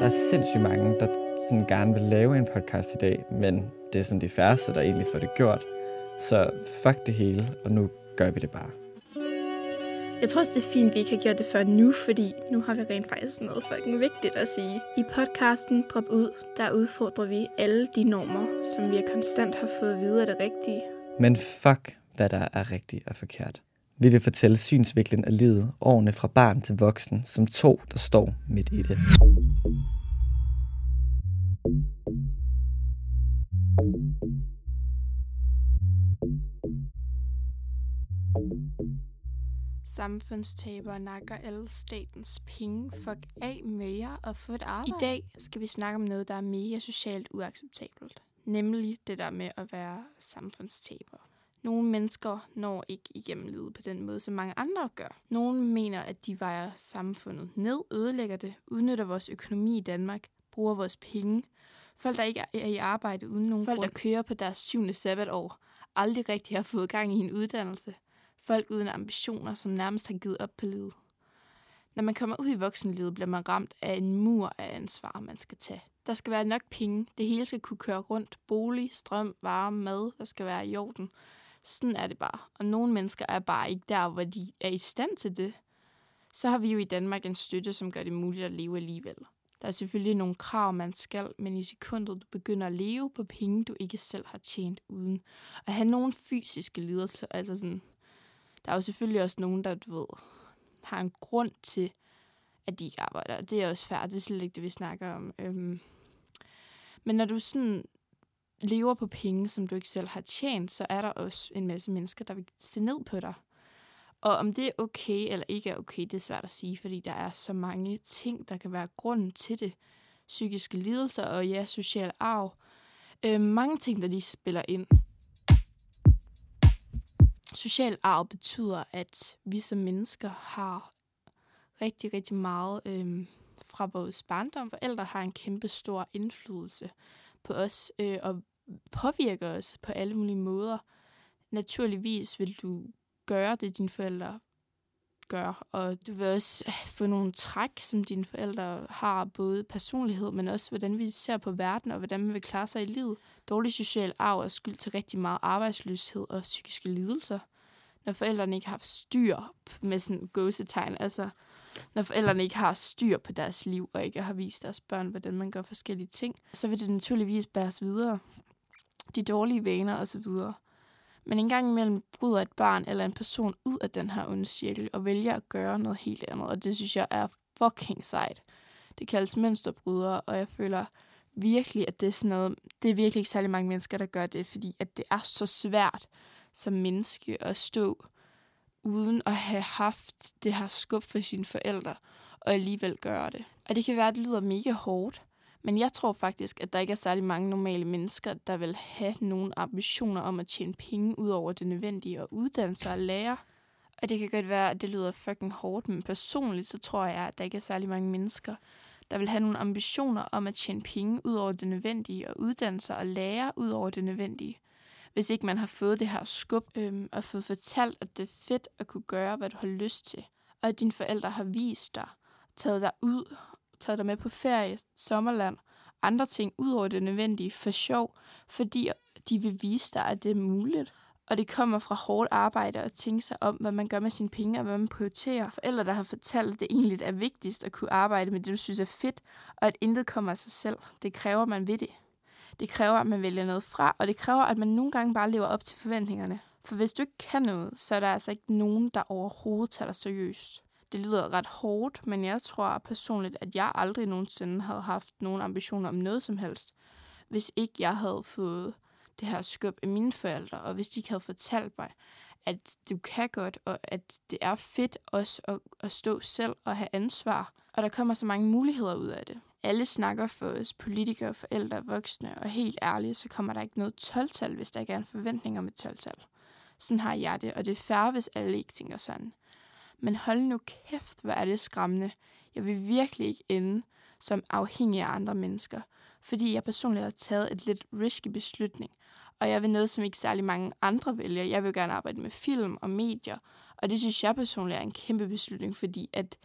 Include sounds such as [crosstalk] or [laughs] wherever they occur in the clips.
Der er sindssygt mange, der sådan gerne vil lave en podcast i dag, men det er sådan de færreste, der egentlig får det gjort. Så fuck det hele, og nu gør vi det bare. Jeg tror også, det er fint, at vi ikke har gjort det før nu, fordi nu har vi rent faktisk noget fucking vigtigt at sige. I podcasten Drop Ud, der udfordrer vi alle de normer, som vi konstant har fået at vide er det rigtige. Men fuck, hvad der er rigtigt og forkert. Vi vil fortælle synsvinklen af livet, årene fra barn til voksen, som to, der står midt i det. Samfundstaber nakker alle statens penge. Fuck af med jer og få et arbejde. I dag skal vi snakke om noget, der er mega socialt uacceptabelt. Nemlig det der med at være samfundstaber. Nogle mennesker når ikke igennem livet på den måde, som mange andre gør. Nogle mener, at de vejer samfundet ned, ødelægger det, udnytter vores økonomi i Danmark, bruger vores penge. Folk, der ikke er i arbejde uden nogen Folk, grund. der kører på deres syvende sabbatår, aldrig rigtig har fået gang i en uddannelse. Folk uden ambitioner, som nærmest har givet op på livet. Når man kommer ud i voksenlivet, bliver man ramt af en mur af ansvar, man skal tage. Der skal være nok penge. Det hele skal kunne køre rundt. Bolig, strøm, varme, mad, der skal være i orden. Sådan er det bare. Og nogle mennesker er bare ikke der, hvor de er i stand til det. Så har vi jo i Danmark en støtte, som gør det muligt at leve alligevel. Der er selvfølgelig nogle krav, man skal, men i sekundet, du begynder at leve på penge, du ikke selv har tjent uden. At have nogle fysiske lidelser, altså sådan, der er jo selvfølgelig også nogen, der, du ved, har en grund til, at de ikke arbejder. Det er også færdigt, det er slet ikke det, vi snakker om. Øhm. Men når du sådan lever på penge, som du ikke selv har tjent, så er der også en masse mennesker, der vil se ned på dig. Og om det er okay eller ikke er okay, det er svært at sige, fordi der er så mange ting, der kan være grunden til det. Psykiske lidelser og ja, social arv. Øh, mange ting, der lige spiller ind. Social arv betyder, at vi som mennesker har rigtig, rigtig meget øh, fra vores barndom. Forældre har en kæmpe stor indflydelse på os øh, og påvirker os på alle mulige måder. Naturligvis vil du gøre det, dine forældre gør, og du vil også øh, få nogle træk, som dine forældre har, både personlighed, men også hvordan vi ser på verden, og hvordan man vil klare sig i livet. Dårlig social arv er skyld til rigtig meget arbejdsløshed og psykiske lidelser. Når forældrene ikke har haft styr med sådan gåsetegn, altså når forældrene ikke har styr på deres liv, og ikke har vist deres børn, hvordan man gør forskellige ting, så vil det naturligvis bæres videre. De dårlige vaner osv. Men en gang imellem bryder et barn eller en person ud af den her onde cirkel og vælger at gøre noget helt andet, og det synes jeg er fucking sejt. Det kaldes mønsterbrydere, og jeg føler virkelig, at det er sådan noget, det er virkelig ikke særlig mange mennesker, der gør det, fordi at det er så svært som menneske at stå uden at have haft det her skub for sine forældre, og alligevel gøre det. Og det kan være, at det lyder mega hårdt, men jeg tror faktisk, at der ikke er særlig mange normale mennesker, der vil have nogle ambitioner om at tjene penge ud over det nødvendige og uddanne sig og lære. Og det kan godt være, at det lyder fucking hårdt, men personligt så tror jeg, at der ikke er særlig mange mennesker, der vil have nogle ambitioner om at tjene penge ud over det nødvendige og uddanne sig og lære ud over det nødvendige. Hvis ikke man har fået det her skub øhm, og fået fortalt, at det er fedt at kunne gøre, hvad du har lyst til, og at dine forældre har vist dig, taget dig ud taget dig med på ferie, sommerland, andre ting ud over det nødvendige for sjov, fordi de vil vise dig, at det er muligt. Og det kommer fra hårdt arbejde at tænke sig om, hvad man gør med sine penge og hvad man prioriterer. Forældre, der har fortalt, at det egentlig er vigtigst at kunne arbejde med det, du synes er fedt, og at intet kommer af sig selv. Det kræver, at man ved det. Det kræver, at man vælger noget fra, og det kræver, at man nogle gange bare lever op til forventningerne. For hvis du ikke kan noget, så er der altså ikke nogen, der overhovedet tager dig seriøst det lyder ret hårdt, men jeg tror personligt, at jeg aldrig nogensinde havde haft nogen ambitioner om noget som helst, hvis ikke jeg havde fået det her skub af mine forældre, og hvis de ikke havde fortalt mig, at du kan godt, og at det er fedt også at, at stå selv og have ansvar, og der kommer så mange muligheder ud af det. Alle snakker for os, politikere, forældre, voksne, og helt ærligt, så kommer der ikke noget 12-tal, hvis der ikke er en forventning om et 12-tal. Sådan har jeg det, og det er færre, hvis alle ikke tænker sådan. Men hold nu kæft, hvor er det skræmmende. Jeg vil virkelig ikke ende som afhængig af andre mennesker, fordi jeg personligt har taget et lidt risky beslutning, og jeg vil noget, som ikke særlig mange andre vælger. Jeg vil gerne arbejde med film og medier, og det synes jeg personligt er en kæmpe beslutning, fordi at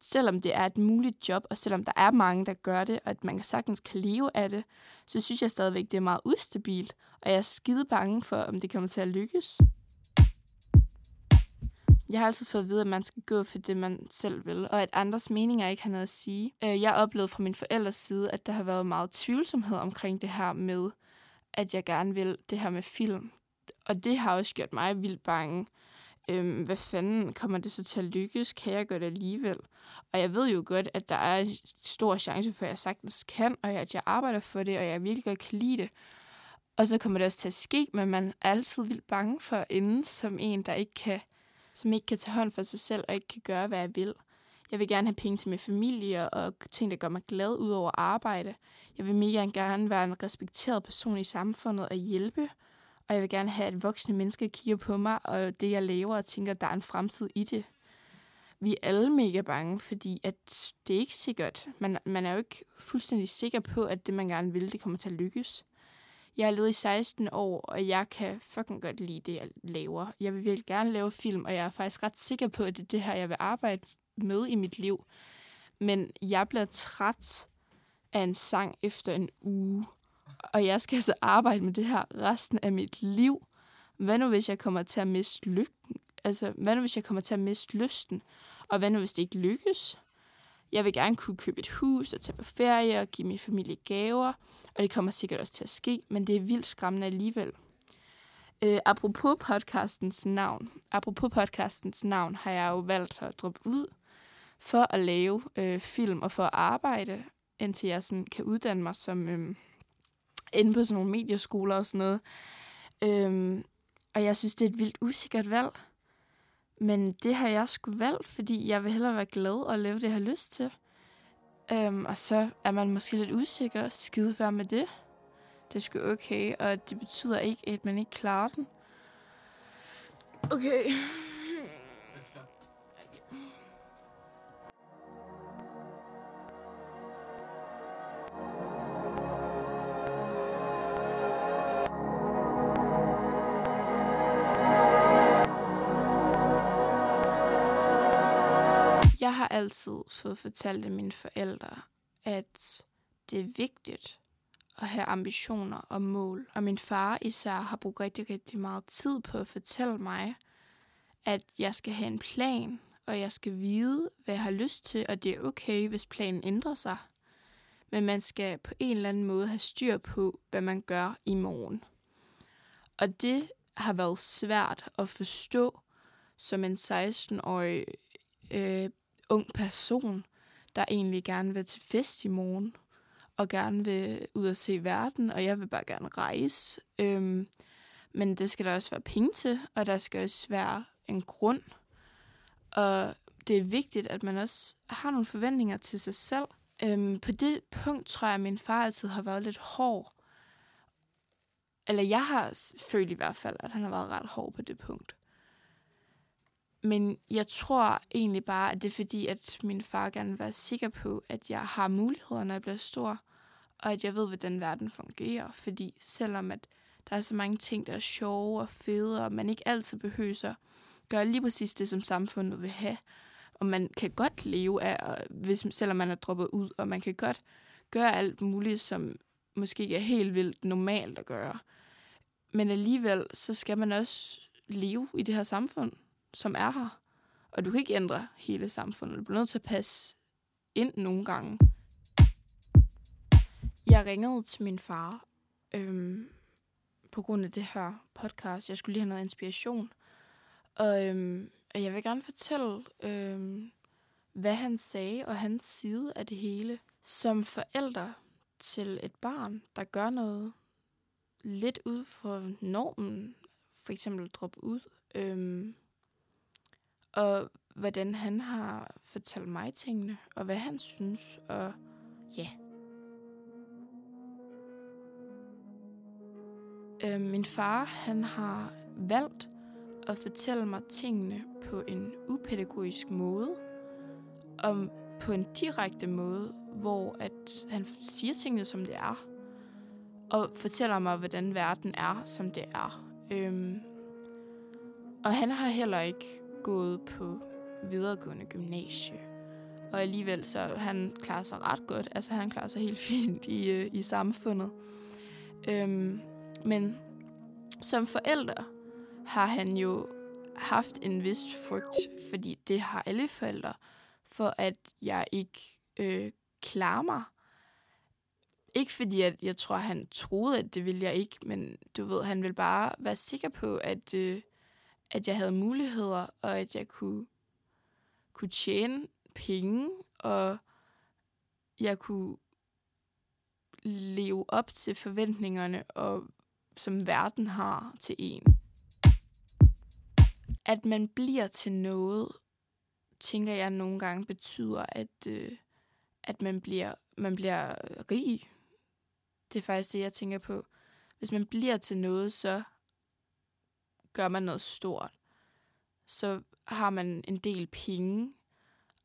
selvom det er et muligt job, og selvom der er mange, der gør det, og at man sagtens kan leve af det, så synes jeg stadigvæk, det er meget ustabilt, og jeg er skide bange for, om det kommer til at lykkes. Jeg har altid fået at vide, at man skal gå for det, man selv vil, og at andres meninger ikke har noget at sige. Øh, jeg oplevede fra min forældres side, at der har været meget tvivlsomhed omkring det her med, at jeg gerne vil det her med film. Og det har også gjort mig vildt bange. Øhm, hvad fanden kommer det så til at lykkes? Kan jeg gøre det alligevel? Og jeg ved jo godt, at der er en stor chance for, at jeg sagtens kan, og at jeg arbejder for det, og jeg virkelig godt kan lide det. Og så kommer det også til at ske, men man er altid vildt bange for at ende som en, der ikke kan som ikke kan tage hånd for sig selv og ikke kan gøre, hvad jeg vil. Jeg vil gerne have penge til min familie og ting, der gør mig glad ud over arbejde. Jeg vil mega gerne være en respekteret person i samfundet og hjælpe. Og jeg vil gerne have, at voksne mennesker kigger på mig og det, jeg laver, og tænker, at der er en fremtid i det. Vi er alle mega bange, fordi at det er ikke sikkert. Man, man er jo ikke fuldstændig sikker på, at det, man gerne vil, det kommer til at lykkes. Jeg har levet i 16 år, og jeg kan fucking godt lide det, jeg laver. Jeg vil virkelig gerne lave film, og jeg er faktisk ret sikker på, at det er det her, jeg vil arbejde med i mit liv. Men jeg bliver træt af en sang efter en uge, og jeg skal altså arbejde med det her resten af mit liv. Hvad nu, hvis jeg kommer til at miste lykken? Altså, hvad nu, hvis jeg kommer til at miste lysten? Og hvad nu, hvis det ikke lykkes? Jeg vil gerne kunne købe et hus og tage på ferie og give min familie gaver, og det kommer sikkert også til at ske, men det er vildt skræmmende alligevel. Øh, apropos podcastens navn, apropos podcastens navn, har jeg jo valgt at droppe ud for at lave øh, film og for at arbejde, indtil jeg sådan kan uddanne mig som øh, inde på sådan nogle medieskoler og sådan noget. Øhm, og jeg synes, det er et vildt usikkert valg. Men det har jeg sgu valgt, fordi jeg vil hellere være glad og lave det, jeg har lyst til. Øhm, og så er man måske lidt usikker. Skide være med det. Det er sgu okay, og det betyder ikke, at man ikke klarer den. Okay. Altid fået fortalt af mine forældre, at det er vigtigt at have ambitioner og mål. Og min far især har brugt rigtig, rigtig meget tid på at fortælle mig, at jeg skal have en plan, og jeg skal vide, hvad jeg har lyst til, og det er okay, hvis planen ændrer sig. Men man skal på en eller anden måde have styr på, hvad man gør i morgen. Og det har været svært at forstå som en 16-årig øh, ung person, der egentlig gerne vil til fest i morgen, og gerne vil ud og se verden, og jeg vil bare gerne rejse. Øhm, men det skal der også være penge til, og der skal også være en grund. Og det er vigtigt, at man også har nogle forventninger til sig selv. Øhm, på det punkt tror jeg, at min far altid har været lidt hård. Eller jeg har følt i hvert fald, at han har været ret hård på det punkt. Men jeg tror egentlig bare, at det er fordi, at min far gerne vil være sikker på, at jeg har muligheder, når jeg bliver stor, og at jeg ved, hvordan verden fungerer. Fordi selvom at der er så mange ting, der er sjove og fede, og man ikke altid behøver at gøre lige præcis det, som samfundet vil have, og man kan godt leve af, hvis, selvom man er droppet ud, og man kan godt gøre alt muligt, som måske ikke er helt vildt normalt at gøre. Men alligevel, så skal man også leve i det her samfund som er her. Og du kan ikke ændre hele samfundet. Du bliver nødt til at passe ind nogle gange. Jeg ringede til min far øhm, på grund af det her podcast. Jeg skulle lige have noget inspiration. Og, øhm, jeg vil gerne fortælle, øhm, hvad han sagde og hans side af det hele. Som forælder til et barn, der gør noget lidt ud for normen, for eksempel drop ud, øhm, og hvordan han har fortalt mig tingene, og hvad han synes, og ja. Øh, min far, han har valgt at fortælle mig tingene på en upædagogisk måde, om på en direkte måde, hvor at han siger tingene, som det er, og fortæller mig, hvordan verden er, som det er. Øhm, og han har heller ikke gået på videregående gymnasie. Og alligevel så han klarer sig ret godt. Altså han klarer sig helt [laughs] fint i, øh, i samfundet. Øhm, men som forælder har han jo haft en vis frygt, fordi det har alle forældre, for at jeg ikke øh, klarer mig. Ikke fordi, at jeg tror, han troede, at det ville jeg ikke, men du ved, han vil bare være sikker på, at, øh, at jeg havde muligheder, og at jeg kunne, kunne tjene penge, og jeg kunne leve op til forventningerne, og som verden har til en. At man bliver til noget, tænker jeg nogle gange betyder, at, øh, at man, bliver, man bliver rig. Det er faktisk det, jeg tænker på. Hvis man bliver til noget, så gør man noget stort. Så har man en del penge,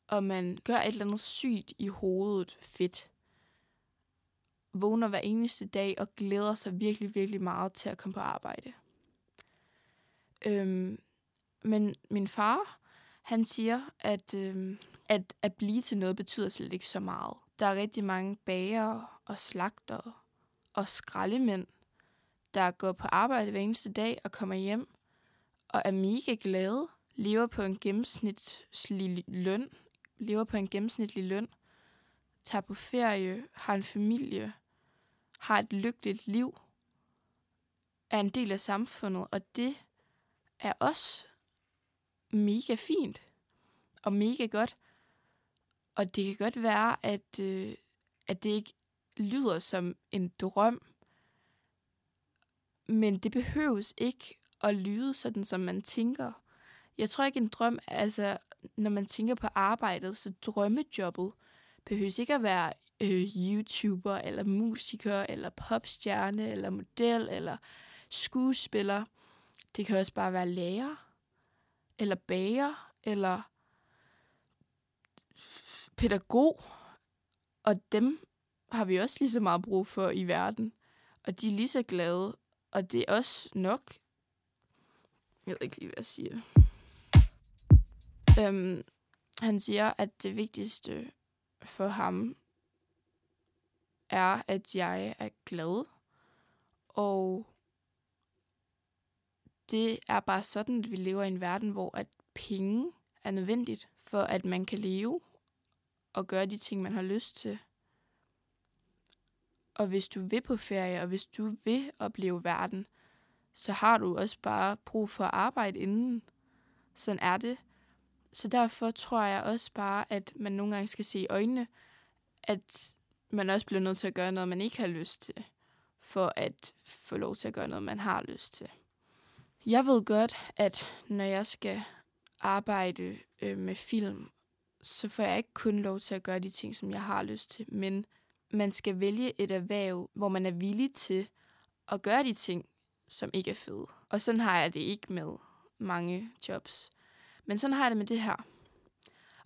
og man gør et eller andet sygt i hovedet fedt. Vågner hver eneste dag og glæder sig virkelig, virkelig meget til at komme på arbejde. Øhm, men min far, han siger, at, øhm, at at blive til noget betyder slet ikke så meget. Der er rigtig mange bager og slagter og skraldemænd, der går på arbejde hver eneste dag og kommer hjem og er mega glade, lever på en gennemsnitlig løn, lever på en gennemsnitlig løn, tager på ferie, har en familie, har et lykkeligt liv, er en del af samfundet, og det er også mega fint og mega godt. Og det kan godt være, at, øh, at det ikke lyder som en drøm, men det behøves ikke at lyde sådan, som man tænker. Jeg tror ikke, en drøm, altså når man tænker på arbejdet, så drømmejobbet behøves ikke at være øh, YouTuber, eller musiker, eller popstjerne, eller model, eller skuespiller. Det kan også bare være lærer, eller bager, eller pædagog. Og dem har vi også lige så meget brug for i verden. Og de er lige så glade. Og det er også nok. Jeg ved ikke lige, hvad jeg siger. Øhm, han siger, at det vigtigste for ham er, at jeg er glad. Og det er bare sådan, at vi lever i en verden, hvor at penge er nødvendigt for, at man kan leve og gøre de ting, man har lyst til. Og hvis du vil på ferie, og hvis du vil opleve verden, så har du også bare brug for at arbejde inden. Sådan er det. Så derfor tror jeg også bare, at man nogle gange skal se i øjnene, at man også bliver nødt til at gøre noget, man ikke har lyst til, for at få lov til at gøre noget, man har lyst til. Jeg ved godt, at når jeg skal arbejde øh, med film, så får jeg ikke kun lov til at gøre de ting, som jeg har lyst til, men man skal vælge et erhverv, hvor man er villig til at gøre de ting, som ikke er fede. Og sådan har jeg det ikke med mange jobs. Men sådan har jeg det med det her.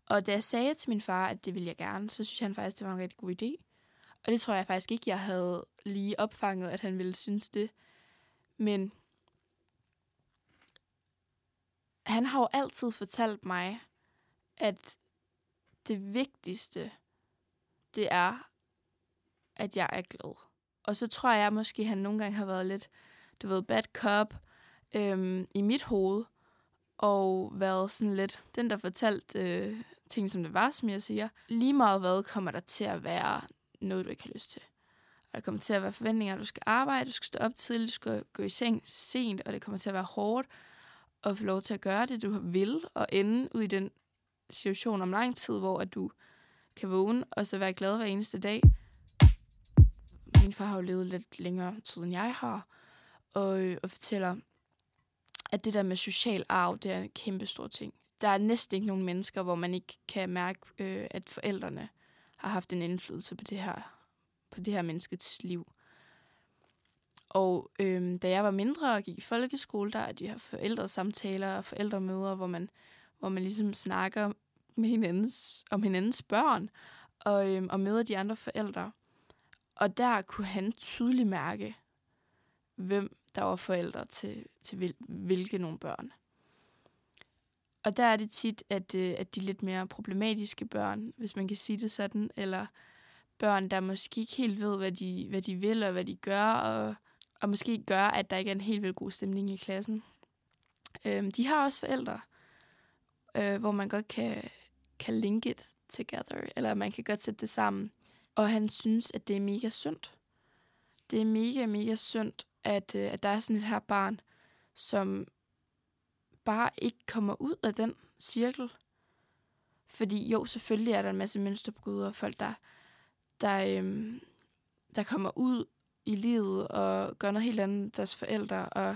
Og da jeg sagde til min far, at det ville jeg gerne, så synes han faktisk, det var en rigtig god idé. Og det tror jeg faktisk ikke, jeg havde lige opfanget, at han ville synes det. Men han har jo altid fortalt mig, at det vigtigste, det er, at jeg er glad. Og så tror jeg måske, at han nogle gange har været lidt, du ved, bad cop øhm, i mit hoved, og været sådan lidt den, der fortalt øh, ting, som det var, som jeg siger. Lige meget hvad kommer der til at være noget, du ikke har lyst til. Og der kommer til at være forventninger, at du skal arbejde, du skal stå op tidligt, du skal gå i seng sent, og det kommer til at være hårdt at få lov til at gøre det, du vil, og ende ud i den situation om lang tid, hvor at du kan vågne og så være glad hver eneste dag. Min far har jo levet lidt længere tid, end jeg har, og, øh, og fortæller, at det der med social arv, det er en kæmpe stor ting. Der er næsten ikke nogen mennesker, hvor man ikke kan mærke, øh, at forældrene har haft en indflydelse på det her, på det her menneskets liv. Og øh, da jeg var mindre og gik i folkeskole, der er de her forældresamtaler og forældremøder, hvor man, hvor man ligesom snakker med hinandens, om hinandens børn og, øh, og møder de andre forældre. Og der kunne han tydeligt mærke, hvem der var forældre til, til hvil, hvilke nogle børn. Og der er det tit, at, øh, at de lidt mere problematiske børn, hvis man kan sige det sådan, eller børn, der måske ikke helt ved, hvad de, hvad de vil og hvad de gør, og, og måske gør, at der ikke er en helt vildt god stemning i klassen. Øhm, de har også forældre, øh, hvor man godt kan, kan link it together, eller man kan godt sætte det sammen. Og han synes, at det er mega sundt. Det er mega, mega sundt, at, øh, at der er sådan et her barn, som bare ikke kommer ud af den cirkel. Fordi jo, selvfølgelig er der en masse mønsterbrydere, folk, der, der, øhm, der kommer ud i livet og gør noget helt andet deres forældre. Og,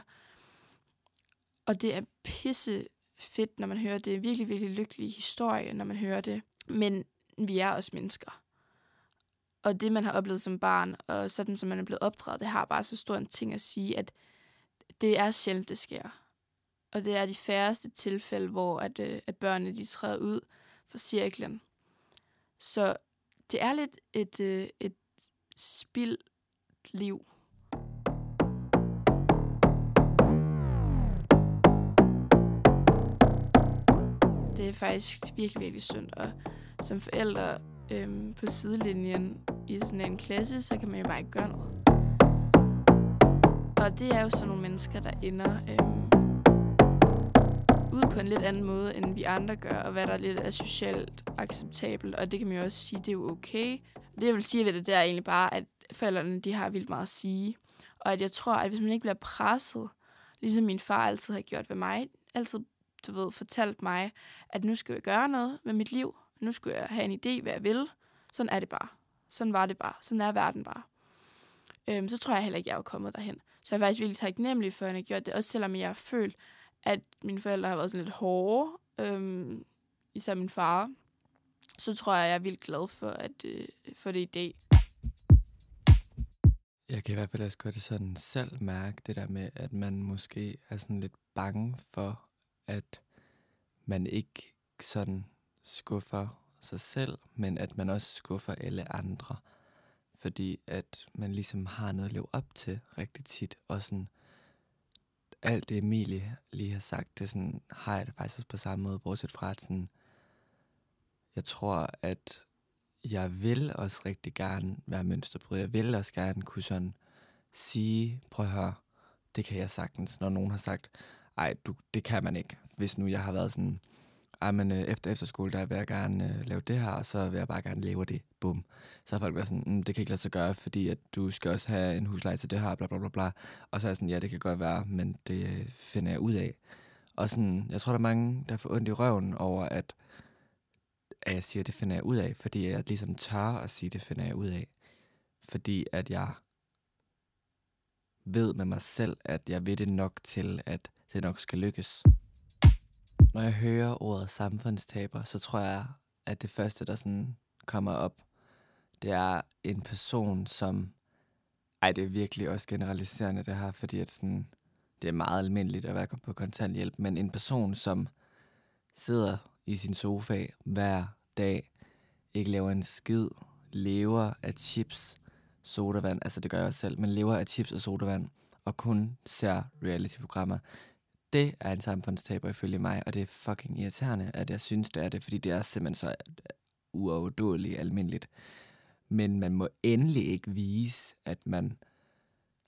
og det er pisse fedt, når man hører det. Virkelig, virkelig lykkelig historie, når man hører det. Men vi er også mennesker. Og det, man har oplevet som barn, og sådan som man er blevet opdraget, det har bare så stor en ting at sige, at det er sjældent, det sker. Og det er de færreste tilfælde, hvor at, øh, at børnene de træder ud fra cirklen. Så det er lidt et, øh, et spild liv. Det er faktisk virkelig, virkelig synd. Og som forældre øhm, på sidelinjen i sådan en klasse, så kan man jo bare ikke gøre noget. Og det er jo sådan nogle mennesker, der ender øhm, ud på en lidt anden måde, end vi andre gør, og hvad der lidt er socialt acceptabelt. Og det kan man jo også sige, det er jo okay. Det jeg vil sige ved det, det er egentlig bare, at forældrene de har vildt meget at sige. Og at jeg tror, at hvis man ikke bliver presset, ligesom min far altid har gjort ved mig, altid du ved, fortalt mig, at nu skal jeg gøre noget med mit liv. Nu skulle jeg have en idé, hvad jeg vil. Sådan er det bare. Sådan var det bare. Sådan er verden bare. Øhm, så tror jeg heller ikke, jeg er kommet derhen. Så jeg er faktisk virkelig taknemmelig for, at jeg har gjort det. Også selvom jeg har følt, at mine forældre har været sådan lidt hårde. Øhm, især min far. Så tror jeg, jeg er vildt glad for, at øh, for det i dag. Jeg kan i hvert fald også godt sådan selv mærke det der med, at man måske er sådan lidt bange for, at man ikke sådan skuffer sig selv, men at man også skuffer alle andre. Fordi at man ligesom har noget at leve op til rigtig tit, og sådan alt det Emilie lige har sagt, det sådan, har jeg det faktisk også på samme måde, bortset fra at sådan, jeg tror, at jeg vil også rigtig gerne være mønsterbryder. Jeg vil også gerne kunne sådan sige, prøv at høre, det kan jeg sagtens, når nogen har sagt, ej, du, det kan man ikke. Hvis nu jeg har været sådan, men øh, efter efterskole, der vil jeg gerne øh, lave det her, og så vil jeg bare gerne leve det. Bum. Så har folk været sådan, mm, det kan ikke lade sig gøre, fordi at du skal også have en husleje til det her, bla bla bla bla. Og så er jeg sådan, ja, det kan godt være, men det øh, finder jeg ud af. Og sådan, jeg tror, der er mange, der får ondt i røven over, at, at jeg siger, det finder jeg ud af, fordi jeg ligesom tør at sige, det finder jeg ud af. Fordi at jeg ved med mig selv, at jeg ved det nok til, at det nok skal lykkes. Når jeg hører ordet samfundstaber, så tror jeg, at det første, der sådan kommer op, det er en person, som... Ej, det er virkelig også generaliserende, det her, fordi at sådan, det er meget almindeligt at være på kontanthjælp, men en person, som sidder i sin sofa hver dag, ikke laver en skid, lever af chips, sodavand, altså det gør jeg også selv, men lever af chips og sodavand, og kun ser reality-programmer. Det er en samfundstaber ifølge mig, og det er fucking irriterende, at jeg synes, det er det, fordi det er simpelthen så øh, uafdåeligt almindeligt. Men man må endelig ikke vise, at man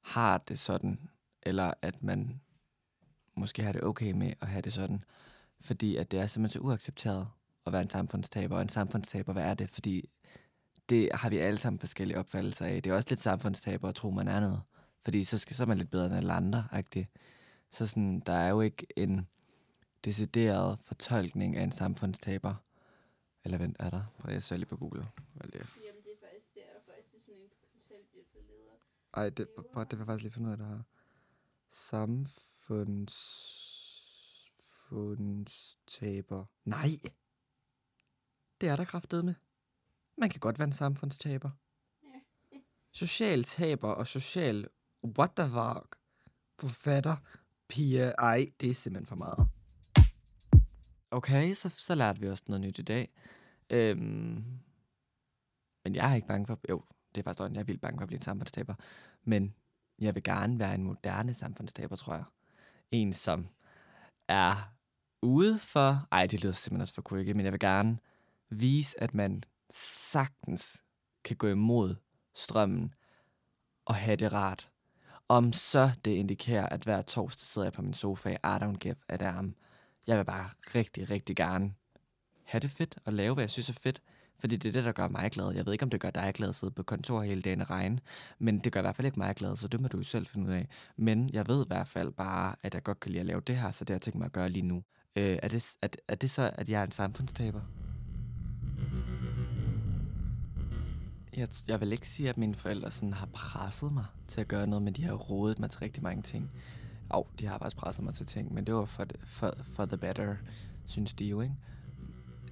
har det sådan, eller at man måske har det okay med at have det sådan, fordi at det er simpelthen så uaccepteret at være en samfundstaber. Og en samfundstaber, hvad er det? Fordi det har vi alle sammen forskellige opfattelser af. Det er også lidt samfundstaber at tro, man er noget. Fordi så, skal, så er man lidt bedre end alle andre. Ikke? Så sådan, der er jo ikke en decideret fortolkning af en samfundstaber. Eller vent, er der? Prøv jeg søger lige på Google. Hvad det er. Jamen, det er faktisk, det er der faktisk det er sådan en kontanthjælp, der leder. Ej, det, prøv, det vil jeg faktisk lige finde ud af, det her. Samfundstaber. Nej! Det er der kraftet med. Man kan godt være en samfundstaber. Social taber og social what the fuck forfatter Pia. Ej, det er simpelthen for meget. Okay, så, så lærte vi også noget nyt i dag. Øhm, men jeg er ikke bange for... Jo, det er faktisk sådan, jeg er vildt bange for at blive en samfundstaber. Men jeg vil gerne være en moderne samfundstaber, tror jeg. En, som er ude for... Ej, det lyder simpelthen også for quirky, men jeg vil gerne vise, at man sagtens kan gå imod strømmen og have det rart. Om så det indikerer, at hver torsdag sidder jeg på min sofa, I don't give at damn. Jeg vil bare rigtig, rigtig gerne have det fedt og lave, hvad jeg synes er fedt. Fordi det er det, der gør mig glad. Jeg ved ikke, om det gør dig glad at sidde på kontor hele dagen og regne. Men det gør i hvert fald ikke mig glad, så det må du jo selv finde ud af. Men jeg ved i hvert fald bare, at jeg godt kan lide at lave det her, så det har jeg tænkt mig at gøre lige nu. Øh, er, det, er, er det så, at jeg er en samfundstaber? Jeg, jeg vil ikke sige, at mine forældre sådan har presset mig til at gøre noget, men de har rodet mig til rigtig mange ting. Og de har faktisk presset mig til ting, men det var for, for, for the better, synes de jo, ikke?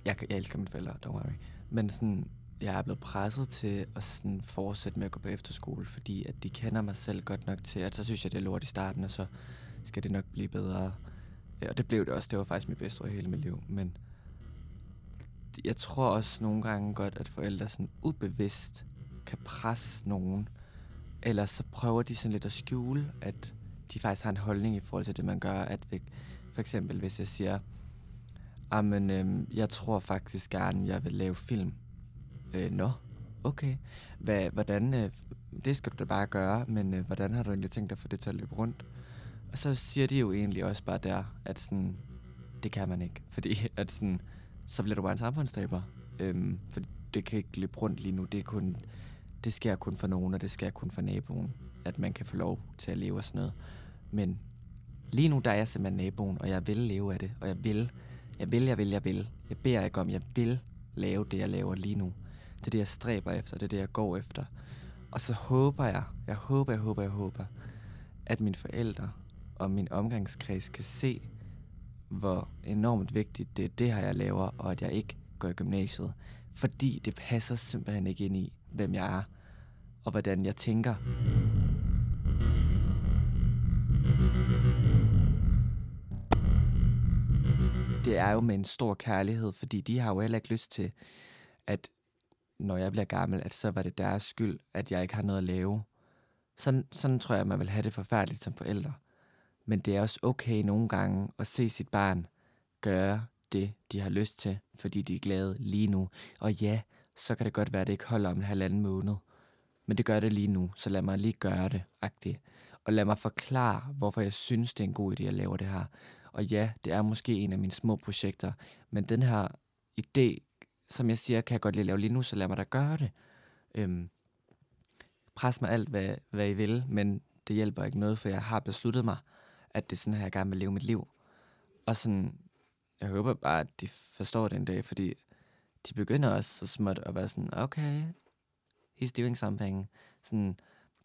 Jeg, jeg elsker mine forældre, don't worry. Men sådan, jeg er blevet presset til at sådan fortsætte med at gå på efterskole, fordi at de kender mig selv godt nok til, at så synes jeg, det er lort i starten, og så skal det nok blive bedre. Og det blev det også. Det var faktisk mit bedste år i hele mit liv. Men jeg tror også nogle gange godt, at forældre sådan ubevidst kan presse nogen. Eller så prøver de sådan lidt at skjule, at de faktisk har en holdning i forhold til det, man gør. At for eksempel, hvis jeg siger, Amen, øhm, jeg tror faktisk gerne, jeg vil lave film. Øh, nå, okay. Hvad, hvordan, øh, det skal du da bare gøre, men øh, hvordan har du egentlig tænkt dig at få det til at løbe rundt? Og så siger de jo egentlig også bare der, at sådan, det kan man ikke. Fordi at sådan, så bliver du bare en samfundstaber. Øhm, for det kan ikke løbe rundt lige nu. Det, er kun, det sker kun for nogen, og det sker kun for naboen. At man kan få lov til at leve og sådan noget. Men lige nu, der er jeg simpelthen naboen, og jeg vil leve af det. Og jeg vil jeg vil, jeg vil, jeg vil. Jeg beder ikke om, jeg vil lave det, jeg laver lige nu. Det er det, jeg stræber efter. Det er det, jeg går efter. Og så håber jeg, jeg håber, jeg håber, jeg håber, at mine forældre og min omgangskreds kan se, hvor enormt vigtigt det er det her, jeg laver, og at jeg ikke går i gymnasiet. Fordi det passer simpelthen ikke ind i, hvem jeg er, og hvordan jeg tænker. det er jo med en stor kærlighed, fordi de har jo heller ikke lyst til, at når jeg bliver gammel, at så var det deres skyld, at jeg ikke har noget at lave. Sådan, sådan tror jeg, man vil have det forfærdeligt som forældre. Men det er også okay nogle gange at se sit barn gøre det, de har lyst til, fordi de er glade lige nu. Og ja, så kan det godt være, at det ikke holder om en halvanden måned. Men det gør det lige nu, så lad mig lige gøre det, agtigt. Og lad mig forklare, hvorfor jeg synes, det er en god idé at lave det her. Og ja, det er måske en af mine små projekter, men den her idé, som jeg siger, kan jeg godt lige lave lige nu, så lad mig da gøre det. Øhm, pres mig alt, hvad, hvad I vil, men det hjælper ikke noget, for jeg har besluttet mig, at det er sådan her, jeg gerne vil leve mit liv. Og sådan, jeg håber bare, at de forstår det en dag, fordi de begynder også så småt at være sådan, okay, he's doing something. Sådan,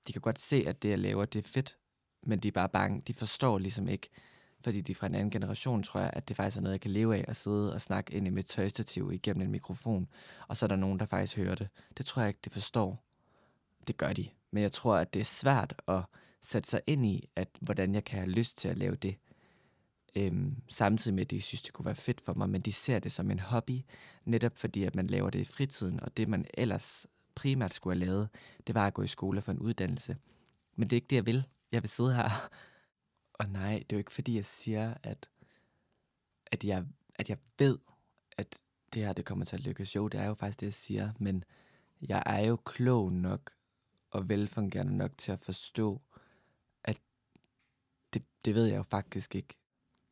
de kan godt se, at det, jeg laver, det er fedt, men de er bare bange. De forstår ligesom ikke, fordi de er fra en anden generation, tror jeg, at det faktisk er noget, jeg kan leve af at sidde og snakke ind i mit tøjstativ igennem en mikrofon, og så er der nogen, der faktisk hører det. Det tror jeg ikke, de forstår. Det gør de. Men jeg tror, at det er svært at sat sig ind i, at hvordan jeg kan have lyst til at lave det. Øhm, samtidig med, at de synes, det kunne være fedt for mig, men de ser det som en hobby, netop fordi, at man laver det i fritiden, og det, man ellers primært skulle have lavet, det var at gå i skole for en uddannelse. Men det er ikke det, jeg vil. Jeg vil sidde her og nej, det er jo ikke fordi, jeg siger, at, at, jeg, at jeg ved, at det her det kommer til at lykkes. Jo, det er jo faktisk det, jeg siger, men jeg er jo klog nok og velfungerende nok til at forstå, det, det ved jeg jo faktisk ikke.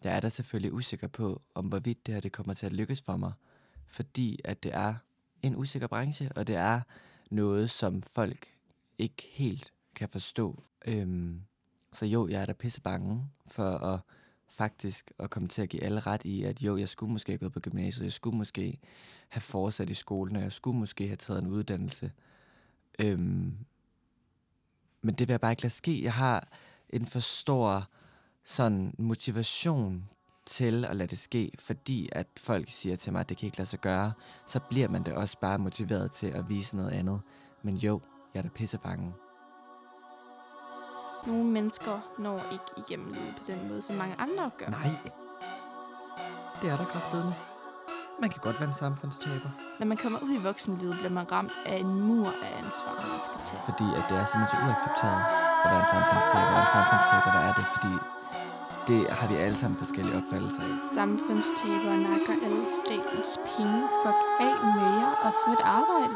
Jeg er da selvfølgelig usikker på, om hvorvidt det her det kommer til at lykkes for mig, fordi at det er en usikker branche, og det er noget, som folk ikke helt kan forstå. Øhm, så jo, jeg er da pisse bange for at faktisk at komme til at give alle ret i, at jo, jeg skulle måske have gået på gymnasiet, jeg skulle måske have fortsat i skolen, og jeg skulle måske have taget en uddannelse. Øhm, men det vil jeg bare ikke lade ske. Jeg har en for stor sådan motivation til at lade det ske, fordi at folk siger til mig, at det kan ikke lade sig gøre, så bliver man da også bare motiveret til at vise noget andet. Men jo, jeg er da pisse bange. Nogle mennesker når ikke igennem livet på den måde, som mange andre gør. Nej. Det er der kraftedeme. Man kan godt være en samfundstaber. Når man kommer ud i voksenlivet, bliver man ramt af en mur af ansvar, man skal tage. Fordi at det er simpelthen så uacceptabelt at være en samfundstaber. Og en samfundstaber, hvad er det? Fordi det har vi alle sammen forskellige opfattelser af. Samfundstabere nakker alle statens penge. Fuck af med jer og få et arbejde.